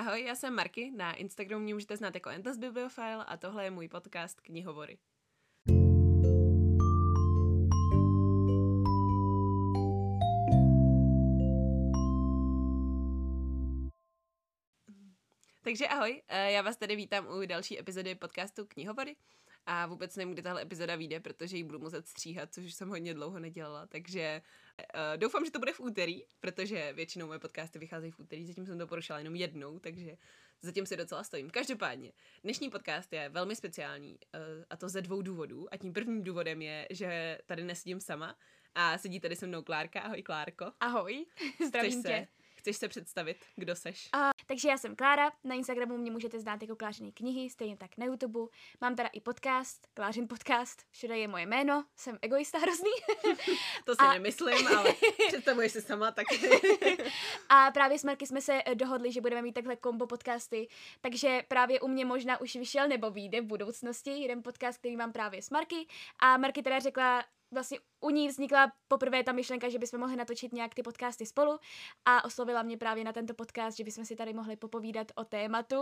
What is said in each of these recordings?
Ahoj, já jsem Marky, na Instagramu mě můžete znát jako Entas Bibliofile a tohle je můj podcast Knihovory. Takže ahoj, eh, já vás tady vítám u další epizody podcastu Knihovory a vůbec nevím, kdy tahle epizoda vyjde, protože ji budu muset stříhat, což jsem hodně dlouho nedělala, takže doufám, že to bude v úterý, protože většinou moje podcasty vycházejí v úterý, zatím jsem to porušila jenom jednou, takže zatím si docela stojím. Každopádně, dnešní podcast je velmi speciální uh, a to ze dvou důvodů a tím prvním důvodem je, že tady nesedím sama a sedí tady se mnou Klárka. Ahoj Klárko. Ahoj, zdravím Chceš tě. se, chceš se představit, kdo seš? A, takže já jsem Klára, na Instagramu mě můžete znát jako Klářiny knihy, stejně tak na YouTube. Mám teda i podcast, Klářin podcast, všude je moje jméno, jsem egoista hrozný. To si a- nemyslím, ale představuješ se sama, tak A právě s Marky jsme se eh, dohodli, že budeme mít takhle kombo podcasty, takže právě u mě možná už vyšel nebo vyjde v budoucnosti jeden podcast, který mám právě s Marky. A Marky teda řekla, vlastně u ní vznikla poprvé ta myšlenka, že bychom mohli natočit nějak ty podcasty spolu a oslovila mě právě na tento podcast, že bychom si tady mohli popovídat o tématu...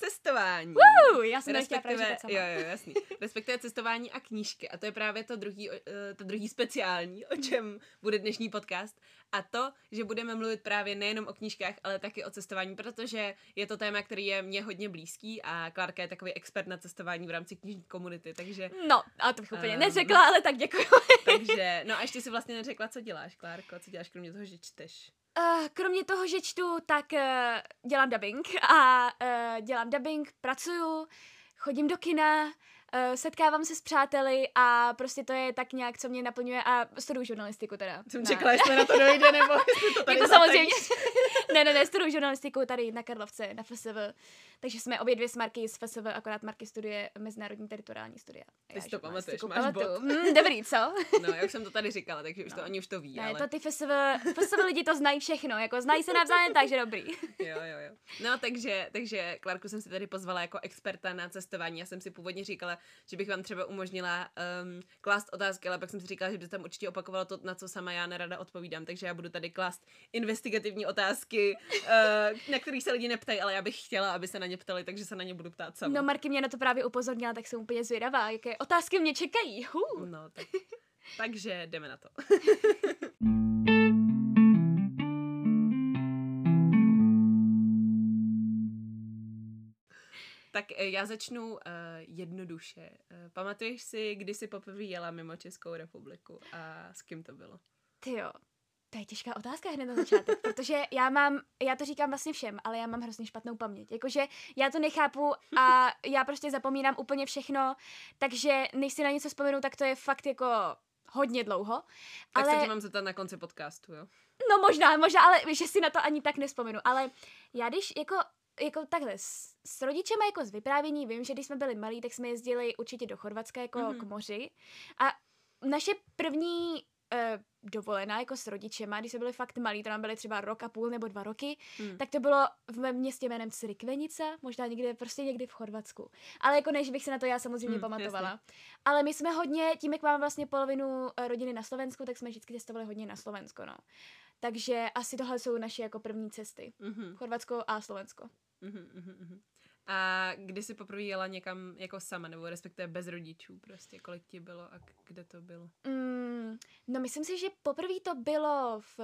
cestování. Uh, já jsem nechtěla Respektive, sama. jo, jo, jasný. Respektive cestování a knížky. A to je právě to druhý, eh, to druhý speciální, o čem bude dnešní podcast. A to, že budeme mluvit právě nejenom o knížkách, ale taky o cestování, protože je to téma, který je mně hodně blízký a Klárka je takový expert na cestování v rámci knižní komunity, takže, No, a to bych úplně Ehm. neřekla, ale tak děkuji. takže, no a ještě si vlastně neřekla, co děláš, Klárko, co děláš kromě toho, že čteš. Uh, kromě toho, že čtu, tak uh, dělám dubbing. A uh, dělám dubbing, pracuju, chodím do kina, uh, setkávám se s přáteli a prostě to je tak nějak, co mě naplňuje a studuju žurnalistiku teda. Jsem čekala, jestli na to dojde, nebo jestli to tady jako samozřejmě. ne, ne, ne, studuju žurnalistiku tady na Karlovce, na FSV. Takže jsme obě dvě s Marky z FSV, akorát Marky studuje mezinárodní teritoriální studia. Ty si to pamatuješ, máš pamatuju. Mm, dobrý, co? No, já už jsem to tady říkala, takže už to No. oni už to ví, Ne, ale... to ty FSV, FSV lidi to znají všechno, jako znají se navzájem, takže dobrý. Jo, jo, jo. No, takže, takže Klárku jsem si tady pozvala jako experta na cestování. Já jsem si původně říkala, že bych vám třeba umožnila um, klást otázky, ale pak jsem si říkala, že by tam určitě opakovalo to, na co sama já nerada odpovídám. Takže já budu tady klást investigativní otázky, uh, na kterých se lidi neptají, ale já bych chtěla, aby se na ně ptali, takže se na ně budu ptát sama. No Marky mě na to právě upozornila, tak jsem úplně zvědavá, jaké otázky mě čekají. Hů. no tak, takže jdeme na to. Tak eh, já začnu uh, jednoduše. Uh, pamatuješ si, kdy jsi poprvé jela mimo Českou republiku a s kým to bylo? Ty jo, to je těžká otázka hned na začátek, protože já mám, já to říkám vlastně všem, ale já mám hrozně špatnou paměť. Jakože já to nechápu a já prostě zapomínám úplně všechno, takže než si na něco vzpomenu, tak to je fakt jako hodně dlouho. Tak ale... se tě mám zeptat na konci podcastu, jo? No možná, možná, ale že si na to ani tak nespomenu. Ale já když jako jako takhle, s, s rodičema jako z vyprávění, vím, že když jsme byli malí, tak jsme jezdili určitě do Chorvatska jako Mhm. mm-hmm. k moři. A naše první uh, dovolená jako s rodičema, když jsme byli fakt malí, to nám byly třeba rok a půl nebo dva roky, Hmm. tak to bylo v mém městě jménem Crikvenica, možná někde, prostě někdy v Chorvatsku. Ale jako než bych se na to já samozřejmě Hmm, pamatovala. Ale my jsme hodně, tím jak máme vlastně polovinu eh, rodiny na Slovensku, tak jsme vždycky cestovali hodně na Slovensko, no. Takže asi tohle jsou naše jako první cesty. Mhm, Chorvatsko a Slovensko. mhm, mhm, mhm. A kdy jsi poprvé jela někam jako sama, nebo respektive bez rodičů prostě, kolik ti bylo a kde to bylo? Mm, no myslím si, že poprvé to bylo v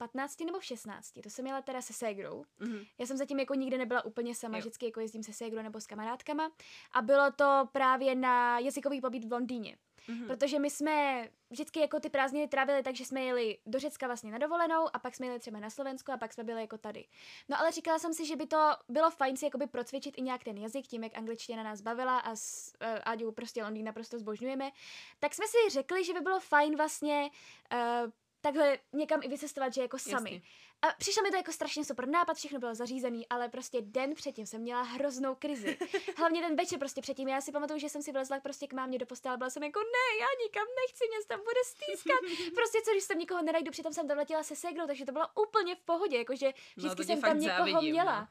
15 nebo v 16. To jsem jela teda se ségrou. Mhm. Já jsem zatím jako nikdy nebyla úplně sama, Jo. vždycky jako jezdím se ségrou nebo s kamarádkama. A bylo to právě na jazykový pobyt v Londýně. Mhm. Protože my jsme vždycky jako ty prázdniny trávili tak, že jsme jeli do Řecka vlastně na dovolenou a pak jsme jeli třeba na Slovensko a pak jsme byli jako tady. No ale říkala jsem si, že by to bylo fajn si jakoby procvičit i nějak ten jazyk, tím jak angličtina nás bavila a s uh, Aďou prostě Londýn naprosto zbožňujeme. Tak jsme si řekli, že by bylo fajn vlastně uh, takhle někam i vycestovat, že jako sami. Jasně. A přišlo mi to jako strašně super nápad, všechno bylo zařízený, ale prostě den předtím jsem měla hroznou krizi. Hlavně ten večer prostě předtím. Já si pamatuju, že jsem si vlezla prostě k mámě do postele, byla jsem jako ne, já nikam nechci, mě tam bude stýskat. Prostě co, když tam nikoho nenajdu, přitom jsem tam letěla se segrou, takže to bylo úplně v pohodě, jakože No, vždycky tě jsem tam někoho závidím, měla. no.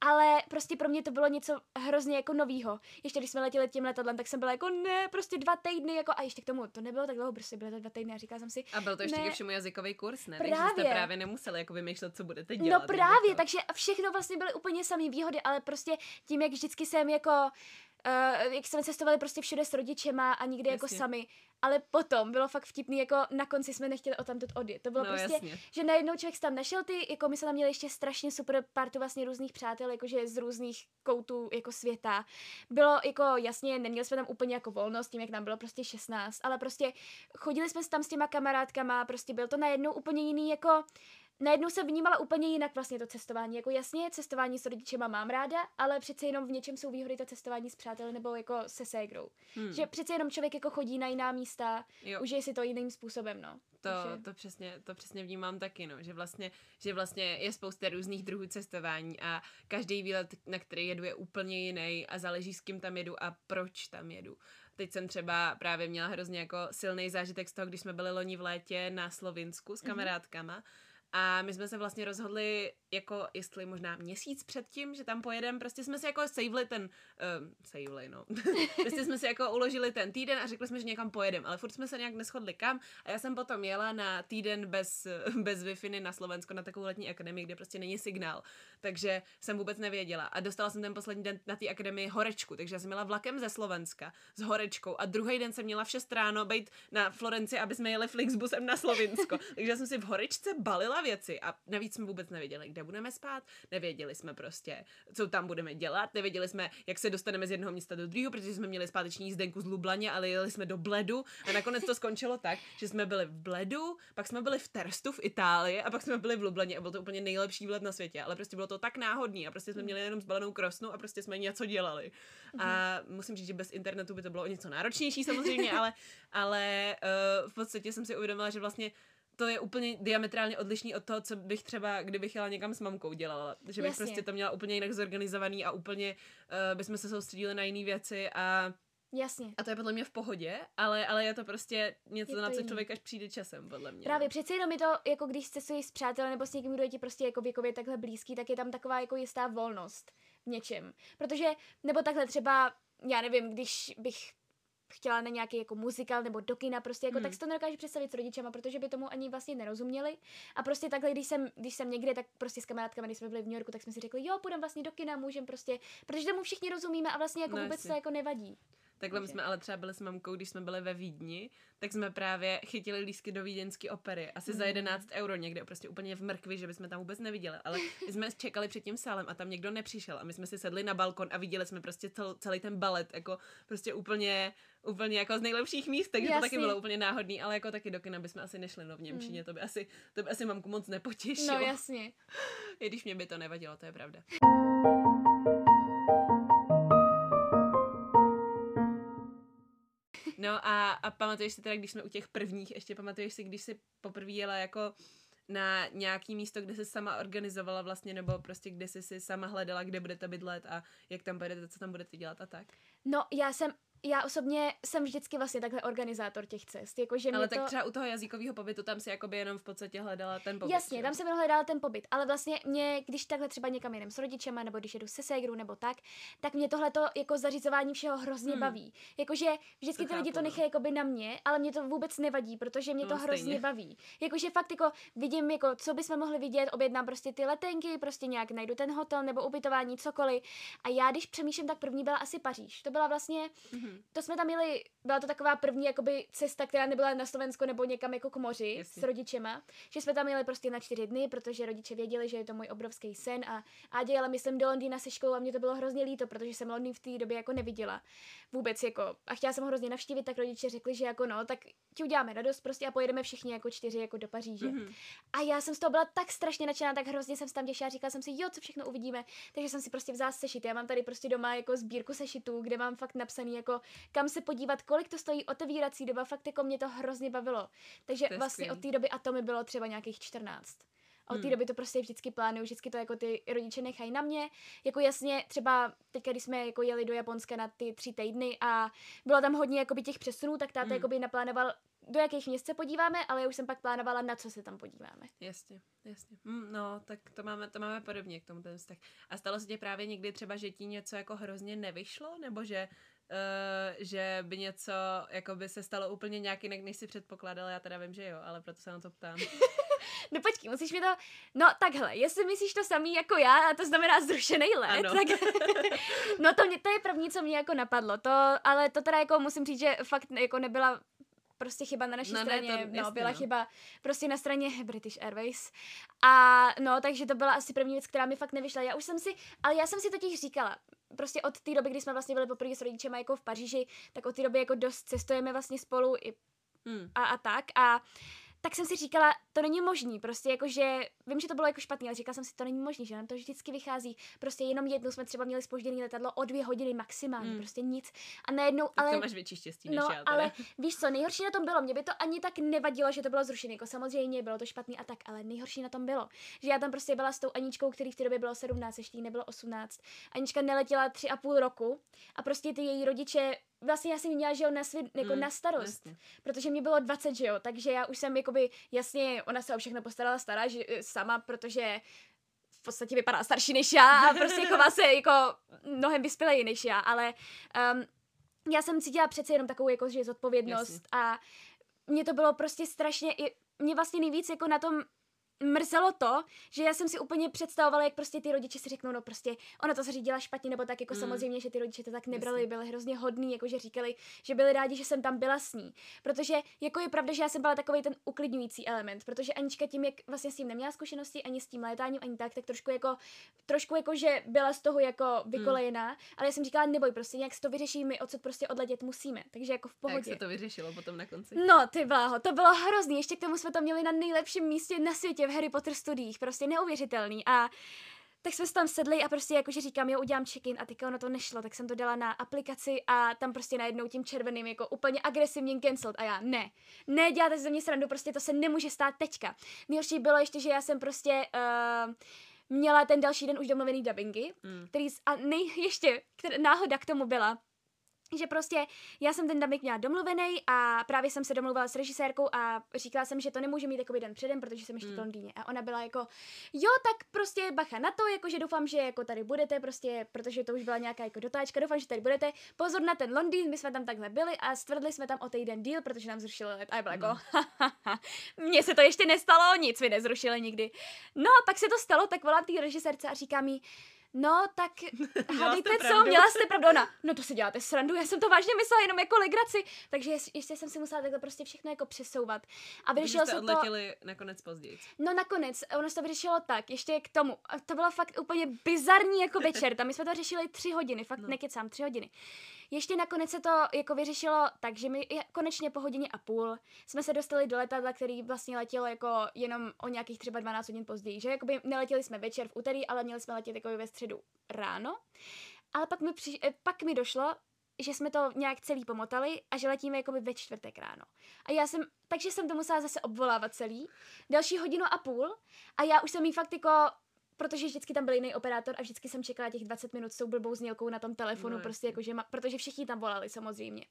Ale prostě pro mě to bylo něco hrozně jako novýho. Ještě když jsme letěli tím letadlem, tak jsem byla jako ne, prostě dva týdny, jako a ještě k tomu, to nebylo tak dlouho, prostě byly to dva týdny a říkala jsem si, A byl to ještě Ne. ke všemu jazykový kurz, ne? Takže jste Právě. právě nemuseli jako vymýšlet přemýšlet, co budete dělat. No právě, to. takže všechno vlastně byly úplně samé výhody, ale prostě tím, jak vždycky jsem jako Uh, jak jsme cestovali prostě všude s rodičema a nikdy jako jasně. jako sami, ale potom bylo fakt vtipný, jako na konci jsme nechtěli o tamtud odjet. To bylo no, prostě, jasně. že najednou člověk tam našel ty, jako my jsme tam měli ještě strašně super partu vlastně různých přátel, jakože z různých koutů jako světa. Bylo jako jasně, neměli jsme tam úplně jako volnost, tím jak nám bylo prostě 16, ale prostě chodili jsme tam s těma kamarádkama, prostě byl to najednou úplně jiný jako najednou se vnímala úplně jinak vlastně to cestování. Jako jasně, cestování s rodičema mám ráda, ale přece jenom v něčem jsou výhody to cestování s přáteli nebo jako se ségrou. Hmm. Že přece jenom člověk jako chodí na jiná místa, jo. užije si to jiným způsobem, no. To, Takže... to, přesně, to přesně vnímám taky, no, že vlastně, že vlastně je spousta různých druhů cestování a každý výlet, na který jedu, je úplně jiný a záleží s kým tam jedu a proč tam jedu. Teď jsem třeba právě měla hrozně jako silný zážitek z toho, když jsme byli loni v létě na Slovinsku s mhm. kamarádkama. Mm-hmm a my jsme se vlastně rozhodli, jako jestli možná měsíc předtím, že tam pojedeme, prostě jsme si jako saveli ten, uh, saveli, no, prostě jsme si jako uložili ten týden a řekli jsme, že někam pojedeme, ale furt jsme se nějak neschodli kam. A já jsem potom jela na týden bez, bez wi na Slovensko na takovou letní akademii, kde prostě není signál, takže jsem vůbec nevěděla. A dostala jsem ten poslední den na té akademii horečku, takže já jsem měla vlakem ze Slovenska s horečkou. A druhý den jsem měla v 6 ráno být na Florenci, aby jsme jeli Flixbusem na Slovinsko, takže já jsem si v horečce balila věci. A navíc jsme vůbec nevěděli, kde budeme spát, nevěděli jsme prostě, co tam budeme dělat, nevěděli jsme, jak se dostaneme z jednoho města do druhého, protože jsme měli zpáteční jízdenku z Lublaně, ale jeli jsme do Bledu. A nakonec to skončilo tak, že jsme byli v Bledu, pak jsme byli v Terstu v Itálii a pak jsme byli v Lublaně a byl to úplně nejlepší výlet na světě, ale prostě bylo to tak náhodný a prostě jsme měli jenom zbalenou krosnu a prostě jsme něco dělali. A musím říct, že bez internetu by to bylo o něco náročnější samozřejmě, ale, ale uh, v podstatě jsem si uvědomila, že vlastně to je úplně diametrálně odlišný od toho, co bych třeba, kdybych jela někam s mamkou dělala. Že bych Jasně. prostě to měla úplně jinak zorganizovaný a úplně uh, bychom se soustředili na jiné věci a Jasně. A to je podle mě v pohodě, ale, ale je to prostě něco, je to na co člověk až přijde časem, podle mě. Právě, přeci jenom je to, jako když si s přáteli nebo s někým, kdo je ti prostě jako věkově takhle blízký, tak je tam taková jako jistá volnost v něčem. Protože, nebo takhle třeba, já nevím, když bych chtěla na nějaký jako muzikál nebo do kina, prostě jako, hmm. tak si to nedokážu představit s rodičema, protože by tomu ani vlastně nerozuměli. A prostě takhle, když jsem, když jsem někde, tak prostě s kamarádkami, když jsme byli v New Yorku, tak jsme si řekli, jo, půjdeme vlastně do kina, můžeme prostě, protože tomu všichni rozumíme a vlastně jako no, vůbec to jako nevadí. Takhle my jsme ale třeba byli s mamkou, když jsme byli ve Vídni, tak jsme právě chytili lísky do vídeňské opery. Asi mm. za 11 euro někde, prostě úplně v mrkvi, že bychom tam vůbec neviděli. Ale my jsme čekali před tím sálem a tam někdo nepřišel a my jsme si sedli na balkon a viděli jsme prostě cel, celý ten balet, jako prostě úplně, úplně jako z nejlepších míst, takže Jasný. to taky bylo úplně náhodný, ale jako taky do kina bychom asi nešli no v Němčině, mm. to by asi, to by asi mamku moc nepotěšilo. No jasně. I když mě by to nevadilo, to je pravda. No a, a pamatuješ si teda, když jsme u těch prvních, ještě pamatuješ si, když jsi poprvé jela jako na nějaký místo, kde jsi sama organizovala vlastně, nebo prostě kde jsi si sama hledala, kde budete bydlet a jak tam budete, co tam budete dělat a tak? No, já jsem já osobně jsem vždycky vlastně takhle organizátor těch cest. Jako, že ale tak to... třeba u toho jazykového pobytu tam si jakoby jenom v podstatě hledala ten pobyt. Jasně, tam jsem hledala ten pobyt, ale vlastně mě, když takhle třeba někam jdem s rodičema, nebo když jedu se ségrou, nebo tak, tak mě tohle jako zařizování všeho hrozně hmm. baví. Jakože vždycky to ty lidi to no. nechají jakoby na mě, ale mě to vůbec nevadí, protože mě to, to hrozně stejně. baví. Jakože fakt jako vidím, jako, co bychom mohli vidět, objednám prostě ty letenky, prostě nějak najdu ten hotel nebo ubytování, cokoliv. A já, když přemýšlím, tak první byla asi Paříž. To byla vlastně, hmm. To jsme tam měli byla to taková první jakoby cesta, která nebyla na Slovensko nebo někam jako k moři Jasně. s rodičema, že jsme tam jeli prostě na čtyři dny, protože rodiče věděli, že je to můj obrovský sen a Ádě jela myslím do Londýna se školou a mě to bylo hrozně líto, protože jsem Londýn v té době jako neviděla vůbec jako a chtěla jsem ho hrozně navštívit, tak rodiče řekli, že jako no, tak ti uděláme radost prostě a pojedeme všichni jako čtyři jako do Paříže. Mm-hmm. A já jsem z toho byla tak strašně nadšená, tak hrozně jsem se tam těšila, říkala jsem si, jo, co všechno uvidíme, takže jsem si prostě vzala sešit. Já mám tady prostě doma jako sbírku sešitů, kde mám fakt napsaný jako kam se podívat, kolik to stojí, otevírací doba, fakt jako mě to hrozně bavilo. Takže vlastně od té doby a to mi bylo třeba nějakých 14. A od té hmm. doby to prostě vždycky plánuju, vždycky to jako ty rodiče nechají na mě. Jako jasně, třeba teď, když jsme jako jeli do Japonska na ty tři týdny a bylo tam hodně jakoby těch přesunů, tak táta hmm. jakoby naplánoval, do jakých měst se podíváme, ale já už jsem pak plánovala, na co se tam podíváme. Jasně, jasně. Mm, no, tak to máme, to máme podobně k tomu ten vztah. A stalo se ti právě někdy třeba, že ti něco jako hrozně nevyšlo, nebo že že by něco jako by se stalo úplně nějak jinak, než si předpokládala. Já teda vím, že jo, ale proto se na to ptám. no počkej, musíš mi to... No takhle, jestli myslíš to samý jako já, a to znamená zrušený let, ano. tak... no to, mě, to je první, co mě jako napadlo. To, ale to teda jako musím říct, že fakt jako nebyla prostě chyba na naší no, straně, ne, to, no, jasně, byla no. chyba prostě na straně British Airways. A no, takže to byla asi první věc, která mi fakt nevyšla. Já už jsem si, ale já jsem si totiž říkala, prostě od té doby, kdy jsme vlastně byli poprvé s rodičema jako v Paříži, tak od té doby jako dost cestujeme vlastně spolu i hmm. a, a tak. A tak jsem si říkala, to není možný, prostě jakože, vím, že to bylo jako špatný, ale říkala jsem si, to není možný, že nám to vždycky vychází. Prostě jenom jednou jsme třeba měli spožděný letadlo o dvě hodiny maximálně, mm. prostě nic. A najednou, tak ale... to máš větší štěstí než no, já. ale víš co, nejhorší na tom bylo, mě by to ani tak nevadilo, že to bylo zrušené, jako samozřejmě bylo to špatný a tak, ale nejhorší na tom bylo, že já tam prostě byla s tou Aničkou, který v té době bylo 17, ještě nebylo 18. Anička neletěla tři a půl roku a prostě ty její rodiče vlastně já jsem měla, že jo, na, svý, jako mm, na starost, jasně. protože mě bylo 20, že jo, takže já už jsem jakoby, jasně, ona se o všechno postarala stará, že, eh, sama, protože v podstatě vypadá starší než já a prostě chová se jako mnohem vyspělej než já, ale um, já jsem cítila přece jenom takovou jako, že zodpovědnost jasně. a mě to bylo prostě strašně, i, mě vlastně nejvíc jako na tom mrzelo to, že já jsem si úplně představovala, jak prostě ty rodiče si řeknou, no prostě ona to zařídila špatně, nebo tak jako mm. samozřejmě, že ty rodiče to tak nebrali, Jasně. byli hrozně hodní, jako že říkali, že byli rádi, že jsem tam byla s ní. Protože jako je pravda, že já jsem byla takový ten uklidňující element, protože Anička tím, jak vlastně s tím neměla zkušenosti, ani s tím létáním, ani tak, tak trošku jako, trošku jako, že byla z toho jako vykolejená, mm. ale já jsem říkala, neboj, prostě nějak to vyřeší, my odsud prostě odletět musíme, takže jako v pohodě. Jak se to vyřešilo potom na konci? No, ty bláho, to bylo hrozný, ještě k tomu jsme to měli na nejlepším místě na světě v Harry Potter studiích, prostě neuvěřitelný a tak jsme se tam sedli a prostě jakože říkám, jo, udělám check-in a teďka ono to nešlo, tak jsem to dala na aplikaci a tam prostě najednou tím červeným jako úplně agresivně cancelled a já ne, ne, děláte ze mě srandu, prostě to se nemůže stát teďka. Nejhorší bylo ještě, že já jsem prostě uh, měla ten další den už domluvený dubbingy, mm. který, a nej, ještě, která, náhoda k tomu byla, že prostě já jsem ten dubbing měla domluvený a právě jsem se domluvila s režisérkou a říkala jsem, že to nemůže mít jako den předem, protože jsem ještě mm. v Londýně. A ona byla jako, jo, tak prostě bacha na to, jako že doufám, že jako tady budete, prostě, protože to už byla nějaká jako dotáčka, doufám, že tady budete. Pozor na ten Londýn, my jsme tam takhle byli a stvrdli jsme tam o týden díl, protože nám zrušili let. A já byla jako, mm. mně se to ještě nestalo, nic mi nezrušili nikdy. No, pak se to stalo, tak volám té režisérce a říká mi, No, tak hádejte co, měla jste pravdu. Ona, no to si děláte srandu, já jsem to vážně myslela jenom jako legraci. Takže ještě jsem si musela takhle prostě všechno jako přesouvat. A vyřešilo se to... nakonec později. No nakonec, ono se to vyřešilo tak, ještě k tomu. A to bylo fakt úplně bizarní jako večer. Tam my jsme to řešili tři hodiny, fakt no. nekecám, tři hodiny. Ještě nakonec se to jako vyřešilo tak, že my konečně po hodině a půl jsme se dostali do letadla, který vlastně letělo jako jenom o nějakých třeba 12 hodin později, že jakoby neletěli jsme večer v úterý, ale měli jsme letět jako ve středu ráno. Ale pak mi, při, eh, pak mi došlo, že jsme to nějak celý pomotali a že letíme jakoby ve čtvrtek ráno. A já jsem, takže jsem to musela zase obvolávat celý, další hodinu a půl a já už jsem jí fakt jako protože vždycky tam byl jiný operátor a vždycky jsem čekala těch 20 minut s tou blbou znělkou na tom telefonu, no, prostě jako, že ma, protože všichni tam volali samozřejmě.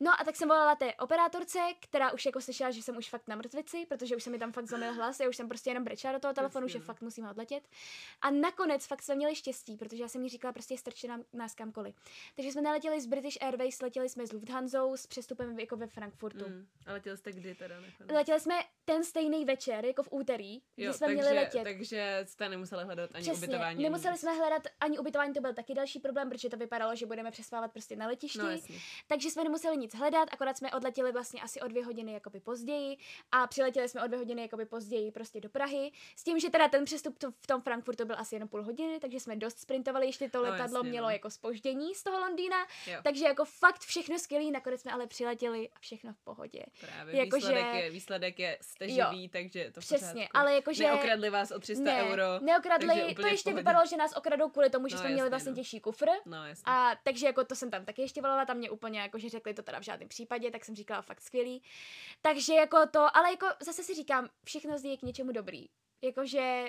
No a tak jsem volala té operátorce, která už jako slyšela, že jsem už fakt na mrtvici, protože už se mi tam fakt zlomil hlas, já už jsem prostě jenom brečela do toho telefonu, že fakt musím odletět. A nakonec fakt jsme měli štěstí, protože já jsem mi říkala prostě strčit nám, nás kamkoliv. Takže jsme neletěli z British Airways, letěli jsme z Lufthansa s přestupem jako ve Frankfurtu. Mm. A letěli jste kdy teda? Nakonec? Letěli jsme ten stejný večer, jako v úterý, jo, kdy jsme takže, měli letět. Takže jste nemuseli hledat ani Přesně, ubytování. Nemuseli jsme hledat ani ubytování, to byl taky další problém, protože to vypadalo, že budeme přespávat prostě na letišti. No, takže jsme nemuseli nic hledat, akorát jsme odletěli vlastně asi o dvě hodiny jakoby později a přiletěli jsme o dvě hodiny jakoby později prostě do Prahy. S tím, že teda ten přestup to, v tom Frankfurtu byl asi jenom půl hodiny, takže jsme dost sprintovali, ještě to no, letadlo jasně, mělo no. jako spoždění z toho Londýna, jo. takže jako fakt všechno skvělý, nakonec jsme ale přiletěli a všechno v pohodě. Právě jako, výsledek, že... je, výsledek je, jste živý, jo, takže to Přesně, ale jakože... Neokradli vás o 300 ne, euro. Neokradli, to ještě vypadalo, že nás okradou kvůli tomu, že no, jsme jasně, měli vlastně no. těžší kufr. No, jasně. A takže jako to jsem tam taky ještě volala, tam mě úplně jako, že řekli to teda v žádném případě, tak jsem říkala fakt skvělý. Takže jako to, ale jako zase si říkám, všechno zde je k něčemu dobrý. Jakože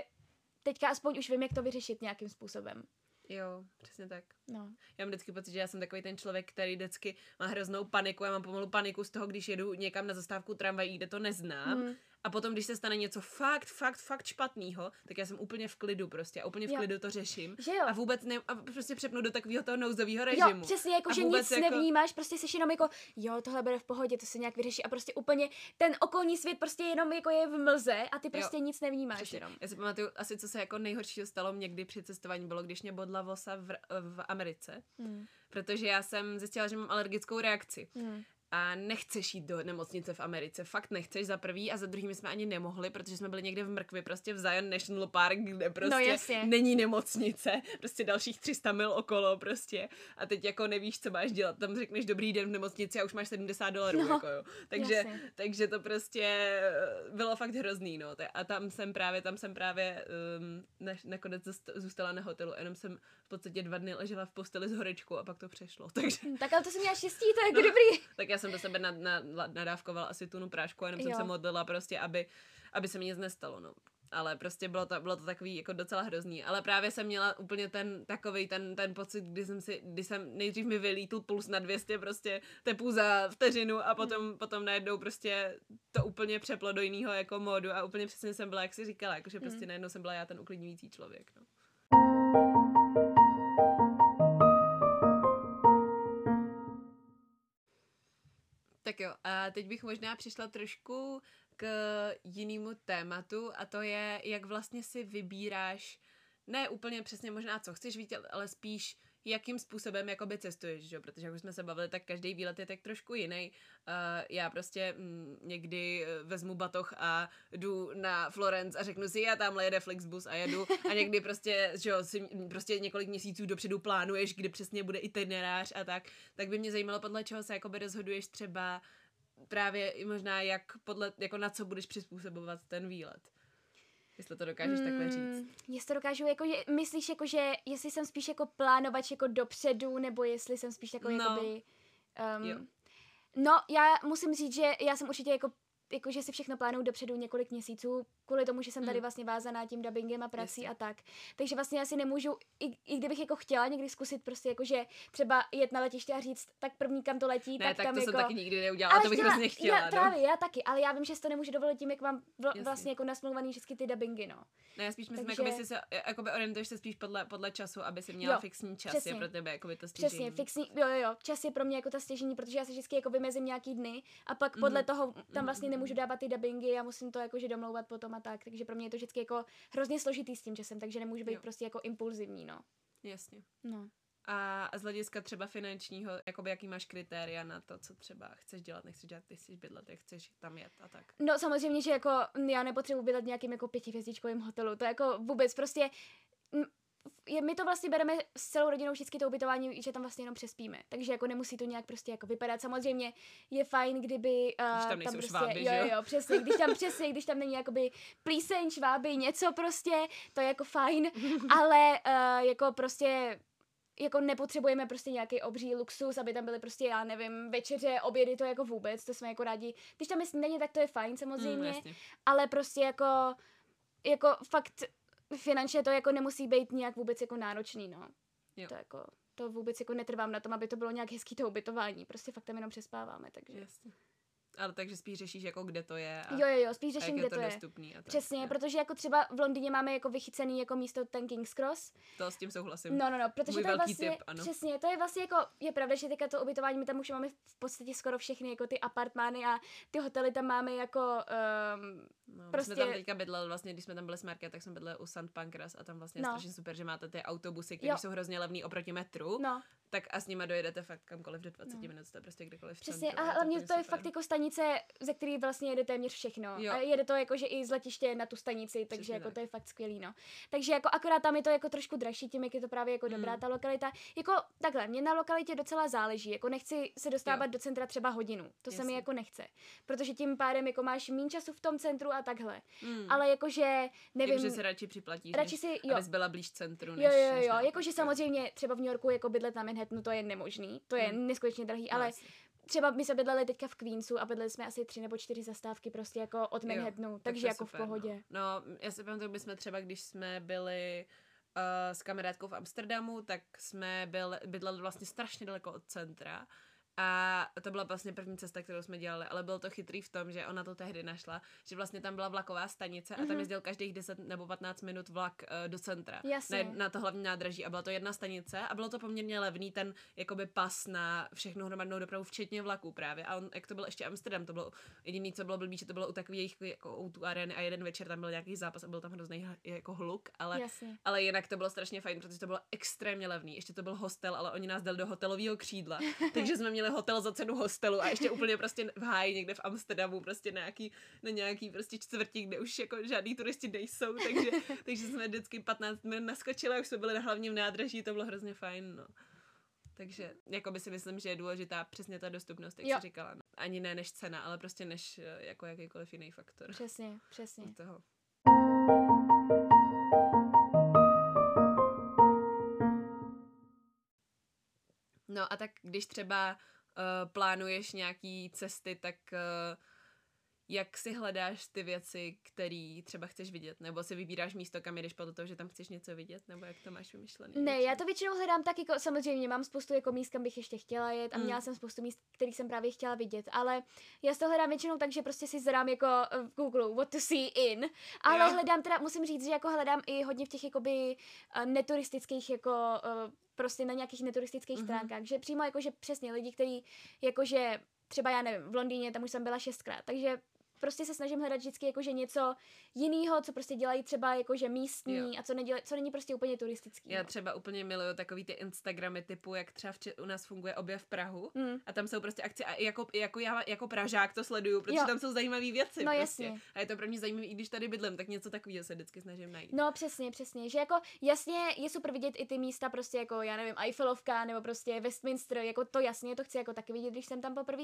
teďka aspoň už vím, jak to vyřešit nějakým způsobem. Jo, přesně tak. No. Já mám vždycky pocit, že já jsem takový ten člověk, který vždycky má hroznou paniku. Já mám pomalu paniku z toho, když jedu někam na zastávku tramvají, kde to neznám. Mm A potom, když se stane něco fakt, fakt, fakt špatného, tak já jsem úplně v klidu prostě a úplně v Jo. klidu to řeším. Že jo? A vůbec ne, a prostě přepnu do takového toho nouzového režimu. Jo, přesně, jako A že nic nevnímáš, prostě jsi jenom jako, jo, tohle bude v pohodě, to se nějak vyřeší a prostě úplně ten okolní svět prostě jenom jako je v mlze a ty prostě nic nevnímáš Přesně. jenom. Já si pamatuju, asi co se jako nejhoršího stalo někdy při cestování bylo, když mě bodla vosa v, v Americe, Hmm. protože já jsem zjistila, že mám alergickou reakci. Hmm. A nechceš jít do nemocnice v Americe, fakt nechceš za prvý a za druhý my jsme ani nemohli, protože jsme byli někde v Mrkvi, prostě v Zion National Park, kde prostě No, jasně. není nemocnice, prostě dalších 300 mil okolo prostě a teď jako nevíš, co máš dělat, tam řekneš dobrý den v nemocnici a už máš 70 dolarů, No, jako jo. Takže, jasně. takže to prostě eh, bylo fakt hrozný, no. A tam jsem právě, tam jsem právě um, na, nakonec zůst- zůstala na hotelu, jenom jsem v podstatě dva dny ležela v posteli s horečkou a pak to přešlo, takže Tak ale to jsem měla štěstí, to je jako dobrý. tak já jsem do sebe nad, nad, nadávkovala asi tunu prášku a jenom jsem Jo. se modlila prostě, aby, aby se mi nic nestalo, no. Ale prostě bylo to, bylo to takový jako docela hrozný. Ale právě jsem měla úplně ten takový ten, ten pocit, kdy jsem si, kdy jsem nejdřív mi vylítl puls na 200 prostě tepů za vteřinu a potom, Hmm. potom najednou prostě to úplně přeplo do jiného jako módu a úplně přesně jsem byla, jak si říkala, jakože prostě Hmm. najednou jsem byla já ten uklidňující člověk, no. Jo, a teď bych možná přišla trošku k jinému tématu a to je, jak vlastně si vybíráš, ne úplně přesně možná, co chceš vidět, ale spíš jakým způsobem jakoby cestuješ, že? protože jak už jsme se bavili, tak každý výlet je tak trošku jiný. Uh, já prostě mm, někdy eh, vezmu batoh a jdu na Florence a řeknu si, já tamhle jede Flixbus a jedu a někdy prostě, že jo, si prostě několik měsíců dopředu plánuješ, kdy přesně bude itinerář a tak, tak by mě zajímalo, podle čeho se jakoby rozhoduješ třeba právě možná jak podle, jako na co budeš přizpůsobovat ten výlet. Jestli to dokážeš mm. takhle říct. Mm, Jestli to dokážu, jako, že, myslíš, jako, že jestli jsem spíš jako plánovač jako dopředu, nebo jestli jsem spíš jako, No. jakoby, Jo. um, no, já musím říct, že já jsem určitě jako jako, že si všechno plánuju dopředu několik měsíců, kvůli tomu, že jsem tady Mm. vlastně vázaná tím dubbingem a prací Jasně. a tak. Takže vlastně já si nemůžu, i, i kdybych jako chtěla někdy zkusit prostě jako, že třeba jet na letiště a říct, tak první kam to letí, Ne, tak, tak tam to jako... jsem taky nikdy neudělala, to bych chtěla- hrozně chtěla. Já, no. právě, já taky, ale já vím, že si to nemůžu dovolit tím, jak mám vl- Jasně. vlastně jako nasmluvaný všechny ty dubbingy, no. Ne, já spíš myslím, Takže- jakoby se, jakoby orientuješ se spíš podle, podle času, aby si měla Jo, fixní čas, přesně. je pro tebe jakoby to stěžení. Přesně, fixní, jo, jo, jo, čas je pro mě jako ta stěžení, protože já se vždycky jako vymezím nějaký dny a pak podle Mhm. toho tam vlastně Mhm, nemůžu dávat ty dubbingy, já musím to jakože domlouvat potom a tak, takže pro mě je to vždycky jako hrozně složitý s tím časem, takže nemůžu být Jo. prostě jako impulzivní, no. Jasně. No. A z hlediska třeba finančního, jakoby jaký máš kritéria na to, co třeba chceš dělat, nechceš dělat, ty chceš bydlet, jak chceš tam jet a tak. No samozřejmě, že jako já nepotřebuji bydlet v nějakým jako pětihvězdičkovým hotelu, to jako vůbec prostě je, my to vlastně bereme s celou rodinou vždycky to ubytování, že tam vlastně jenom přespíme. Takže jako nemusí to nějak prostě jako vypadat. Samozřejmě je fajn, kdyby uh, Když tam nejsou prostě, šváby, jo, jo? jo, přesně, když tam přesně, když tam není jakoby plíseň, šváby, něco prostě, to je jako fajn, ale uh, jako prostě jako nepotřebujeme prostě nějaký obří luxus, aby tam byly prostě, já nevím, večeře, obědy, to jako vůbec, to jsme jako rádi. Když tam snídaně, tak to je fajn samozřejmě, Mm, jasně. ale prostě jako, jako fakt finančně to jako nemusí být nějak vůbec jako náročný, no. Jo. To jako, to vůbec jako netrvám na tom, aby to bylo nějak hezký to ubytování, prostě fakt tam jenom přespáváme, takže. jasně. Ale takže spíš řešíš, jako kde to je a, Jo, jo, jo, spíš a jak řeším, je kde to, je. dostupný. A tak. Přesně, jo. protože jako třeba v Londýně máme jako vychycený jako místo ten King's Cross. To s tím souhlasím. No, no, no, protože Můj to je vlastně, tip, ano. přesně, to je vlastně jako, je pravda, že teďka to ubytování, my tam už máme v podstatě skoro všechny, jako ty apartmány a ty hotely tam máme jako, um, No, my Prostě- jsme tam teďka bydleli, vlastně, když jsme tam byli s Markem, tak jsme bydleli u St. Pancras a tam vlastně je No. strašně super, že máte ty autobusy, které jsou hrozně levný oproti metru, no, tak a s nimi dojedete fakt kamkoliv do 20 No. minut, to je prostě kdekoliv v Přesně, centru, a hlavně úplně to je super. fakt jako stanice, ze který vlastně jede téměř všechno. Jo. A jede to jako, že i z letiště na tu stanici, takže Přesně jako tak. to je fakt skvělý, no. Takže jako akorát tam je to jako trošku dražší, tím, jak je to právě jako dobrá Mm. ta lokalita. Jako takhle, mě na lokalitě docela záleží, jako nechci se dostávat Jo. do centra třeba hodinu, to se mi Jasně. jako nechce. Protože tím pádem jako máš méně času v tom centru a takhle. Mm. Ale jakože, nevím, Jakože si radši připlatíš, radši než, si, jo, abys byla blíž centru, než, Jo, jo, než jo, naopak, jakože samozřejmě třeba v New Yorku jako bydlet na Manhattanu, to je nemožný, to je Hmm. neskutečně drahý, No, ale jasně. třeba my jsme bydleli teďka v Queensu a bydleli jsme asi tři nebo čtyři zastávky prostě jako od Jo, Manhattanu, tak takže je jako super, v pohodě. No. no, já si pamatuju, my jsme třeba, když jsme byli uh, s kamarádkou v Amsterdamu, tak jsme byl, bydleli vlastně strašně daleko od centra A to byla vlastně první cesta, kterou jsme dělali, ale bylo to chytrý v tom, že ona to tehdy našla, že vlastně tam byla vlaková stanice a tam Mhm. jezdil každých 10 nebo 15 minut vlak uh, do centra. Jasně. Na, na to hlavní nádraží a byla to jedna stanice a bylo to poměrně levný ten jakoby pas na všechnu hromadnou dopravu, včetně vlaků právě. A on, jak to byl ještě Amsterdam, to bylo jediný, co bylo blbý, že to bylo u takových jako u tu areny a jeden večer tam byl nějaký zápas a byl tam hrozný jako hluk, ale Jasně. ale jinak to bylo strašně fajn, protože to bylo extrémně levný. Ještě to byl hostel, ale oni nás dali do hotelového křídla. Takže jsme měli hotel za cenu hostelu a ještě úplně prostě v háji někde v Amsterdamu, prostě na nějaký, na nějaký prostě čtvrtí, kde už jako žádný turisti nejsou, takže, takže jsme vždycky 15 minut naskočili a už jsme byli na hlavním nádraží, to bylo hrozně fajn, no. Takže jako by si myslím, že je důležitá přesně ta dostupnost, jak Jo. jsi říkala. No. Ani ne než cena, ale prostě než eh, jako jakýkoliv jiný faktor. Přesně, přesně. toho. No a tak když třeba plánuješ nějaký cesty, tak uh, jak si hledáš ty věci, které třeba chceš vidět? Nebo si vybíráš místo, kam jdeš podle toho, že tam chceš něco vidět? Nebo jak to máš vymyšlený? Ne, já to většinou hledám tak jako, samozřejmě mám spoustu jako míst, kam bych ještě chtěla jet a Mm. měla jsem spoustu míst, který jsem právě chtěla vidět, ale já to hledám většinou tak, že prostě si zadám jako eh, v Google what to see in, ale Jo. hledám teda, musím říct, že jako hledám i hodně v těch jakoby eh, neturistických jako eh, prostě na nějakých neturistických Mhm. stránkách, že přímo jako, že přesně lidi, kteří jakože třeba já nevím, v Londýně, tam už jsem byla šestkrát, takže prostě se snažím hledat vždycky jakože něco jiného, co prostě dělají třeba jakože místní Jo. a co, nedělá, co není prostě úplně turistický. Já no. třeba úplně miluju takový ty Instagramy typu, jak třeba v Če- u nás funguje objev Prahu. Mm. A tam jsou prostě akce a jako, jako já jako Pražák to sleduju, protože Jo. tam jsou zajímavé věci. No prostě. jasně. A je to pro mě zajímavé, i když tady bydlím, tak něco takového se vždycky snažím najít. No přesně, přesně, že jako jasně je super vidět i ty místa prostě jako, já nevím, Eiffelovka nebo prostě Westminster, jako to jasně, to chci jako taky vidět, když jsem tam poprvé,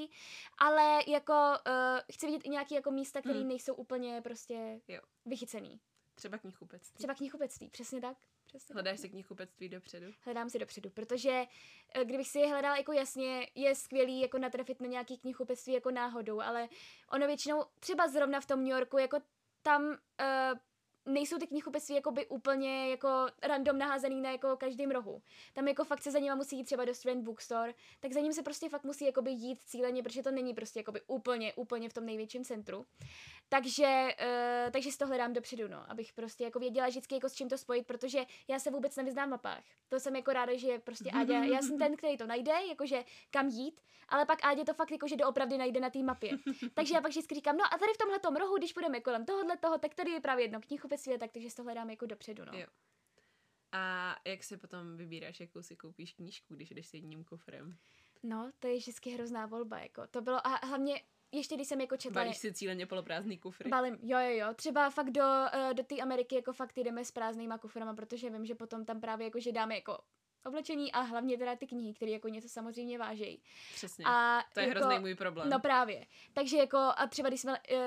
ale jako uh, chci vidět i nějaký jako místa, které Mm. nejsou úplně prostě Jo. vychycený. Třeba knihkupectví. Třeba knihkupectví, přesně tak. Přesně Hledáš tak. si knihkupectví dopředu? Hledám si dopředu, protože eh, kdybych si je hledala jako jasně, je skvělý jako natrefit na nějaký knihkupectví jako náhodou, ale ono většinou třeba zrovna v tom New Yorku jako tam uh, nejsou ty knihkupectví jakoby úplně jako random naházený na jako každém rohu. Tam jako fakt se za nima musí jít třeba do Strand Bookstore, tak za ním se prostě fakt musí jakoby jít cíleně, protože to není prostě jakoby úplně, úplně v tom největším centru. Takže, uh, takže si to hledám dopředu, no, abych prostě jako věděla vždycky jako s čím to spojit, protože já se vůbec nevyznám v mapách. To jsem jako ráda, že prostě Áďa, já jsem ten, který to najde, jakože kam jít, ale pak Áďa to fakt jakože doopravdy najde na té mapě. Takže já pak vždycky říkám, no a tady v tomhle rohu, když půjdeme kolem tohohle toho, tak tady je právě jedno knihkupectví, tak takže si to hledám jako dopředu, no. Jo. A jak si potom vybíráš, jakou si koupíš knížku, když jdeš s jedním kufrem? No, to je vždycky hrozná volba, jako. To bylo, a hlavně ještě když jsem jako četla... Balíš si cíleně poloprázdný kufry? Balím, jo, jo, jo. Třeba fakt do, uh, do té Ameriky jako fakt jdeme s prázdnýma kuframa, protože vím, že potom tam právě jako, že dáme jako oblečení a hlavně teda ty knihy, které jako něco samozřejmě vážejí. Přesně. A to je jako, hrozný můj problém. No právě. Takže jako a třeba když jsme uh,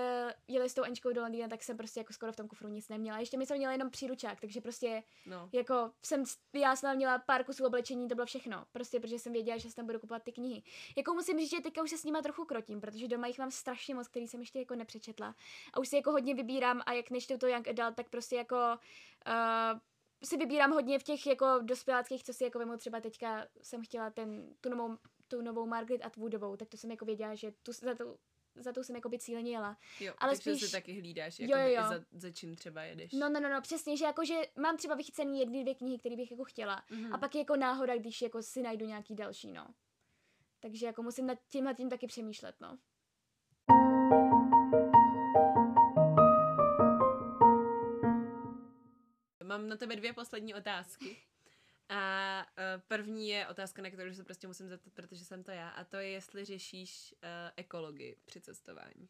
jeli s tou Ančkou do Londýna, tak jsem prostě jako skoro v tom kufru nic neměla. Ještě mi jsem měla jenom příručák, takže prostě no. jako jsem, já jsem měla pár kusů oblečení, to bylo všechno. Prostě protože jsem věděla, že si tam budu kupovat ty knihy. Jako musím říct, že teďka už se s nima trochu krotím, protože doma jich mám strašně moc, který jsem ještě jako nepřečetla. A už si jako hodně vybírám a jak nečtu to Young Adult, tak prostě jako uh, si vybírám hodně v těch jako dospěláckých, co si jako vemu třeba teďka jsem chtěla ten, tu novou, tu novou Margaret Atwoodovou, tak to jsem jako věděla, že tu, za tu za to jsem jako by cíleně jela. Jo, Ale takže spíš- si taky hlídáš, Jo, jako jo, za, za čím třeba jedeš. No, no, no, no, přesně, že jako, že mám třeba vychycený jedny, dvě knihy, které bych jako chtěla. Mhm. A pak je jako náhoda, když jako si najdu nějaký další, no. Takže jako musím nad tímhle tím taky přemýšlet, no. Mám na tebe dvě poslední otázky. A uh, první je otázka, na kterou se prostě musím zeptat, protože jsem to já. A to je, jestli řešíš uh, ekologii při cestování.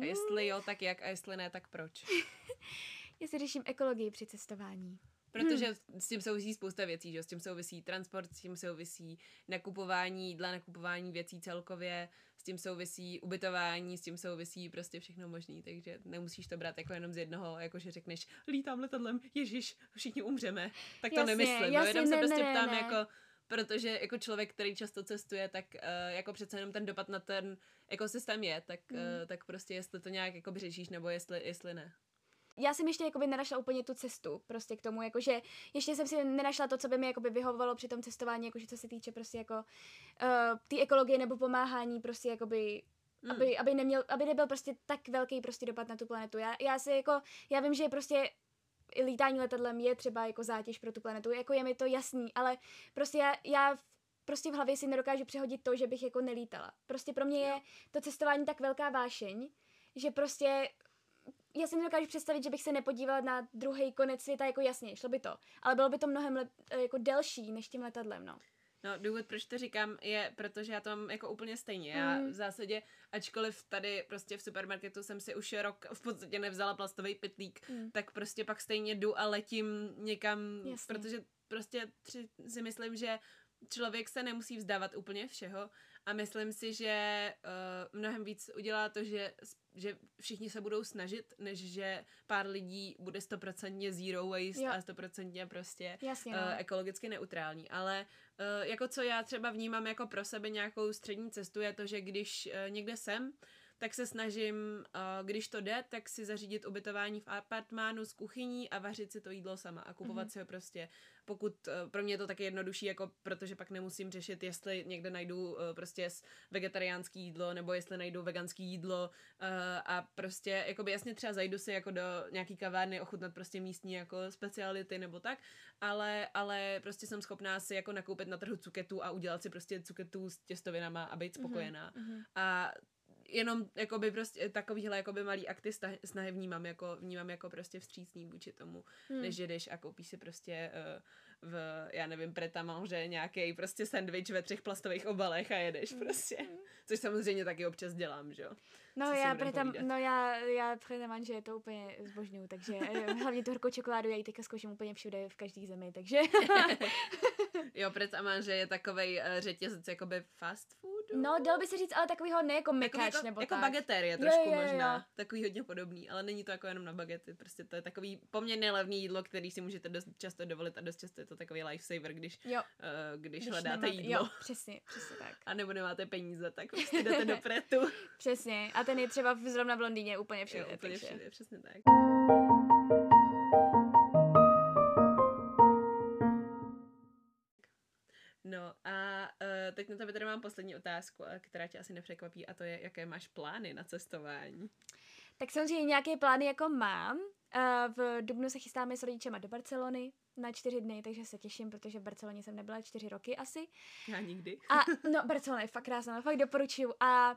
A jestli jo, tak jak? A jestli ne, tak proč? Já si řeším ekologii při cestování. Protože s tím souvisí spousta věcí, že? S tím souvisí transport, s tím souvisí nakupování jídla, nakupování věcí celkově, s tím souvisí ubytování, s tím souvisí prostě všechno možný, takže nemusíš to brát jako jenom z jednoho, jako že řekneš, lítám letadlem, ježiš, všichni umřeme. Tak to Jasně, nemyslím, no, jasně, jenom se ne, prostě ne, ptám ne. jako, protože jako člověk, který často cestuje, tak uh, jako přece jenom ten dopad na ten ekosystém je, tak, Mm. uh, tak prostě jestli to nějak jako řešíš, nebo jestli, jestli ne. Já jsem ještě jakoby nenašla úplně tu cestu prostě k tomu, jakože ještě jsem si nenašla to, co by mi jakoby vyhovovalo při tom cestování, jakože co se týče prostě jako uh, té ekologie nebo pomáhání prostě jakoby Hmm. Aby, aby, neměl, aby nebyl prostě tak velký prostě dopad na tu planetu. Já, já si jako, já vím, že prostě lítání letadlem je třeba jako zátěž pro tu planetu, jako je mi to jasný, ale prostě já, já prostě v hlavě si nedokážu přehodit to, že bych jako nelítala. Prostě pro mě je to cestování tak velká vášeň, že prostě já si nedokážu představit, že bych se nepodívala na druhý konec světa, jako jasně, šlo by to. Ale bylo by to mnohem let, jako delší než tím letadlem, no. No, důvod, proč to říkám, je, protože já to mám jako úplně stejně. Já mm. v zásadě, ačkoliv tady prostě v supermarketu jsem si už rok v podstatě nevzala plastový pytlík, mm. tak prostě pak stejně jdu a letím někam, Jasně. protože prostě tři, si myslím, že člověk se nemusí vzdávat úplně všeho a myslím si, že uh, mnohem víc udělá to, že, že všichni se budou snažit, než že pár lidí bude stoprocentně zero waste jo. a stoprocentně prostě Jasně, uh, ekologicky neutrální. Ale uh, jako co já třeba vnímám jako pro sebe nějakou střední cestu je to, že když uh, někde jsem, tak se snažím, když to jde, tak si zařídit ubytování v apartmánu s kuchyní a vařit si to jídlo sama a kupovat mm-hmm. si ho prostě, pokud e, pro mě je to taky jednodušší, jako protože pak nemusím řešit, jestli někde najdu e, prostě vegetariánský jídlo nebo jestli najdu veganský jídlo e, a prostě jakoby jasně třeba zajdu si jako do nějaký kavárny ochutnat prostě místní jako speciality nebo tak, ale, ale prostě jsem schopná si jako nakoupit na trhu cuketu a udělat si prostě cuketu s těstovinama a být mhm, spokojená. Mm-hmm. A jenom jakoby prostě takovýhle jakoby malý akty snahy vnímám jako, vnímám jako prostě vstřícný vůči tomu, hmm. než jdeš a koupíš si prostě uh, v, já nevím, pretamanže nějaký prostě sandwich ve třech plastových obalech a jedeš hmm. prostě. Což samozřejmě taky občas dělám, že jo. No já, pretam, no já, já pretamanže to úplně zbožňuju, takže eh, hlavně tu horkou čokoládu já ji teďka zkouším úplně všude v každé zemi, takže... jo, že je takovej uh, řetězec jakoby fast foodu. No, dalo by se říct, ale takovýho ne jako mekáč jako, nebo jako tak. bagetér je trošku jo, jo, jo, možná. Takový hodně podobný, ale není to jako jenom na bagety. Prostě to je takový poměrně levný jídlo, který si můžete dost často dovolit a dost často je to takový lifesaver, když, jo. Uh, když, když hledáte nemáte, jídlo. Jo, přesně, přesně tak. A nebo nemáte peníze, tak prostě jdete do pretu. přesně. A ten je třeba zrovna v Londýně úplně všude. Jo, úplně takže... všude, přesně tak. Teď na tebe tady mám poslední otázku, která tě asi nepřekvapí, a to je, jaké máš plány na cestování? Tak samozřejmě nějaké plány jako mám. Uh, v Dubnu se chystáme s rodičema do Barcelony na čtyři dny, takže se těším, protože v Barceloně jsem nebyla čtyři roky asi. Já nikdy. A no, Barcelona je fakt krásná, fakt doporučuju. A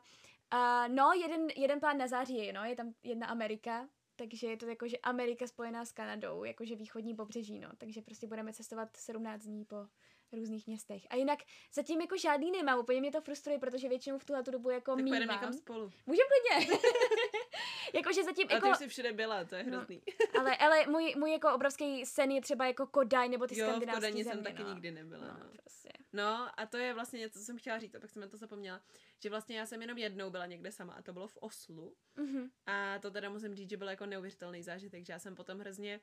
uh, no, jeden, jeden plán na září je, no, je tam jedna Amerika, takže je to jako, že Amerika spojená s Kanadou, jakože východní pobřeží, no, takže prostě budeme cestovat 17 dní po různých městech. A jinak zatím jako žádný nemám, úplně mě to frustruje, protože většinou v tuhle dobu jako tak mývám. někam spolu. Můžeme klidně. Jakože zatím jako... A ty jsi všude byla, to je no. hrozný. No, ale, ale můj, můj jako obrovský sen je třeba jako Kodaj nebo ty jo, skandinávské země. Jo, jsem taky no. nikdy nebyla. No, no. Prostě. no a to je vlastně něco, co jsem chtěla říct, a pak jsem to zapomněla. Že vlastně já jsem jenom jednou byla někde sama a to bylo v Oslu. Mm-hmm. A to teda musím říct, že byl jako neuvěřitelný zážitek, že já jsem potom hrozně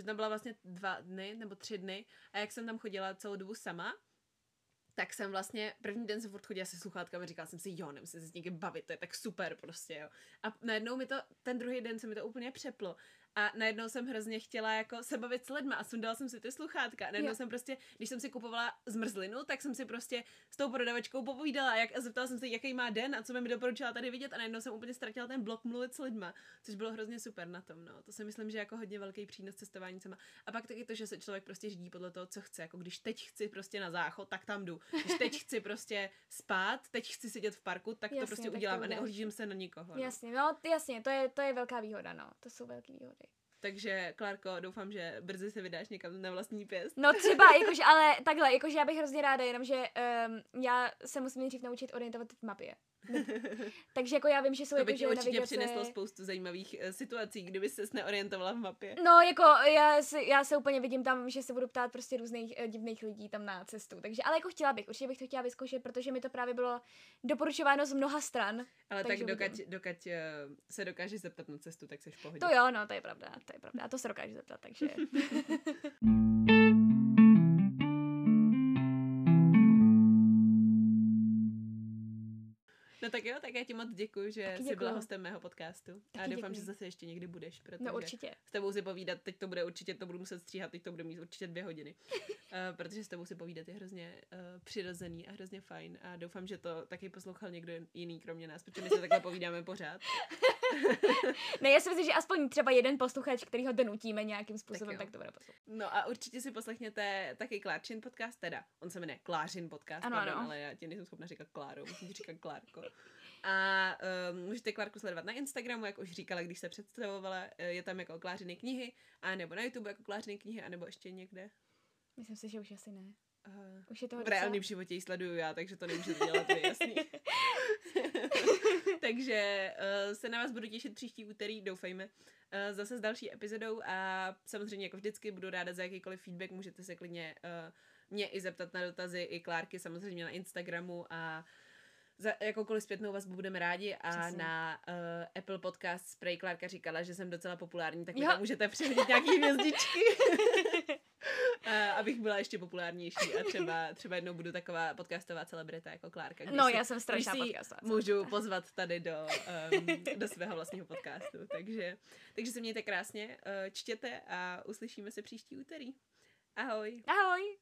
že tam byla vlastně dva dny nebo tři dny a jak jsem tam chodila celou dobu sama, tak jsem vlastně, první den jsem furt chodila se sluchátkami říkala jsem si, jo, nemusím se s někým bavit, to je tak super prostě, jo. A najednou mi to, ten druhý den se mi to úplně přeplo a najednou jsem hrozně chtěla jako se bavit s lidmi a sundala jsem si ty sluchátka. A najednou jo. jsem prostě, když jsem si kupovala zmrzlinu, tak jsem si prostě s tou prodavačkou povídala jak, a zeptala jsem se, jaký má den a co by mi doporučila tady vidět a najednou jsem úplně ztratila ten blok mluvit s lidma, což bylo hrozně super na tom. No. To si myslím, že jako hodně velký přínos cestování sama. A pak taky to, že se člověk prostě řídí podle toho, co chce. Jako když teď chci prostě na záchod, tak tam jdu. Když teď chci prostě spát, teď chci sedět v parku, tak jasně, to prostě udělám a neohlížím se na nikoho. No. Jasně, no jasně, to je, to je velká výhoda, no. To jsou velké výhody. Takže, Klárko, doufám, že brzy se vydáš někam na vlastní pěst. No třeba, jakože, ale takhle, jakože já bych hrozně ráda, jenomže um, já se musím nejdřív naučit orientovat v mapě. Takže jako já vím, že jsou to by jako, ti určitě navigace... přineslo spoustu zajímavých uh, situací, kdyby se neorientovala v mapě. No, jako já, si, já se úplně vidím tam, že se budu ptát prostě různých uh, divných lidí tam na cestu. Takže, ale jako chtěla bych, určitě bych to chtěla vyzkoušet, protože mi to právě bylo doporučováno z mnoha stran. Ale tak dokud, dokud uh, se dokážeš zeptat na cestu, tak jsi v pohodě. To jo, no, to je pravda, to je pravda. A to se dokážeš zeptat, takže... No tak jo, tak já ti moc děkuji, že Taky jsi byla děkuju. hostem mého podcastu. a Taky doufám, že děkuji. zase ještě někdy budeš, protože No určitě. s tebou si povídat, teď to bude určitě, to budu muset stříhat, teď to budu mít určitě dvě hodiny. uh, protože s tebou si povídat je hrozně uh, přirozený a hrozně fajn a doufám, že to taky poslouchal někdo jiný kromě nás, protože my se takhle povídáme pořád. Ne, já si myslím, že aspoň třeba jeden posluchač, který ho donutíme nějakým způsobem, jo. tak, to bude poslouchat. No a určitě si poslechněte taky Klárčin podcast, teda on se jmenuje Klářin podcast, Ano, pardon, ano. ale já ti nejsem schopna říkat Kláro, musím říkat Klárko. A um, můžete Klárku sledovat na Instagramu, jak už říkala, když se představovala, eh, je tam jako Klářiny knihy, a nebo na YouTube jako Klářiny knihy, a nebo ještě někde. Myslím si, že už asi ne. Uh, Už je toho v reálném životě ji sleduju já, takže to nemůžete dělat vy, jasný. takže uh, se na vás budu těšit příští úterý, doufejme, uh, zase s další epizodou a samozřejmě jako vždycky budu ráda za jakýkoliv feedback, můžete se klidně uh, mě i zeptat na dotazy, i Klárky samozřejmě na Instagramu a za jakoukoliv zpětnou vazbu budeme rádi a Přesně. na uh, Apple Podcast Spray Klárka říkala, že jsem docela populární, tak mi tam můžete přihodit nějaký hvězdičky. Uh, abych byla ještě populárnější a třeba, třeba jednou budu taková podcastová celebrita jako Klárka. No, si- já jsem strašná podcastová Můžu pozvat tady do, um, do svého vlastního podcastu. Takže, takže se mějte krásně, uh, čtěte a uslyšíme se příští úterý. Ahoj. Ahoj!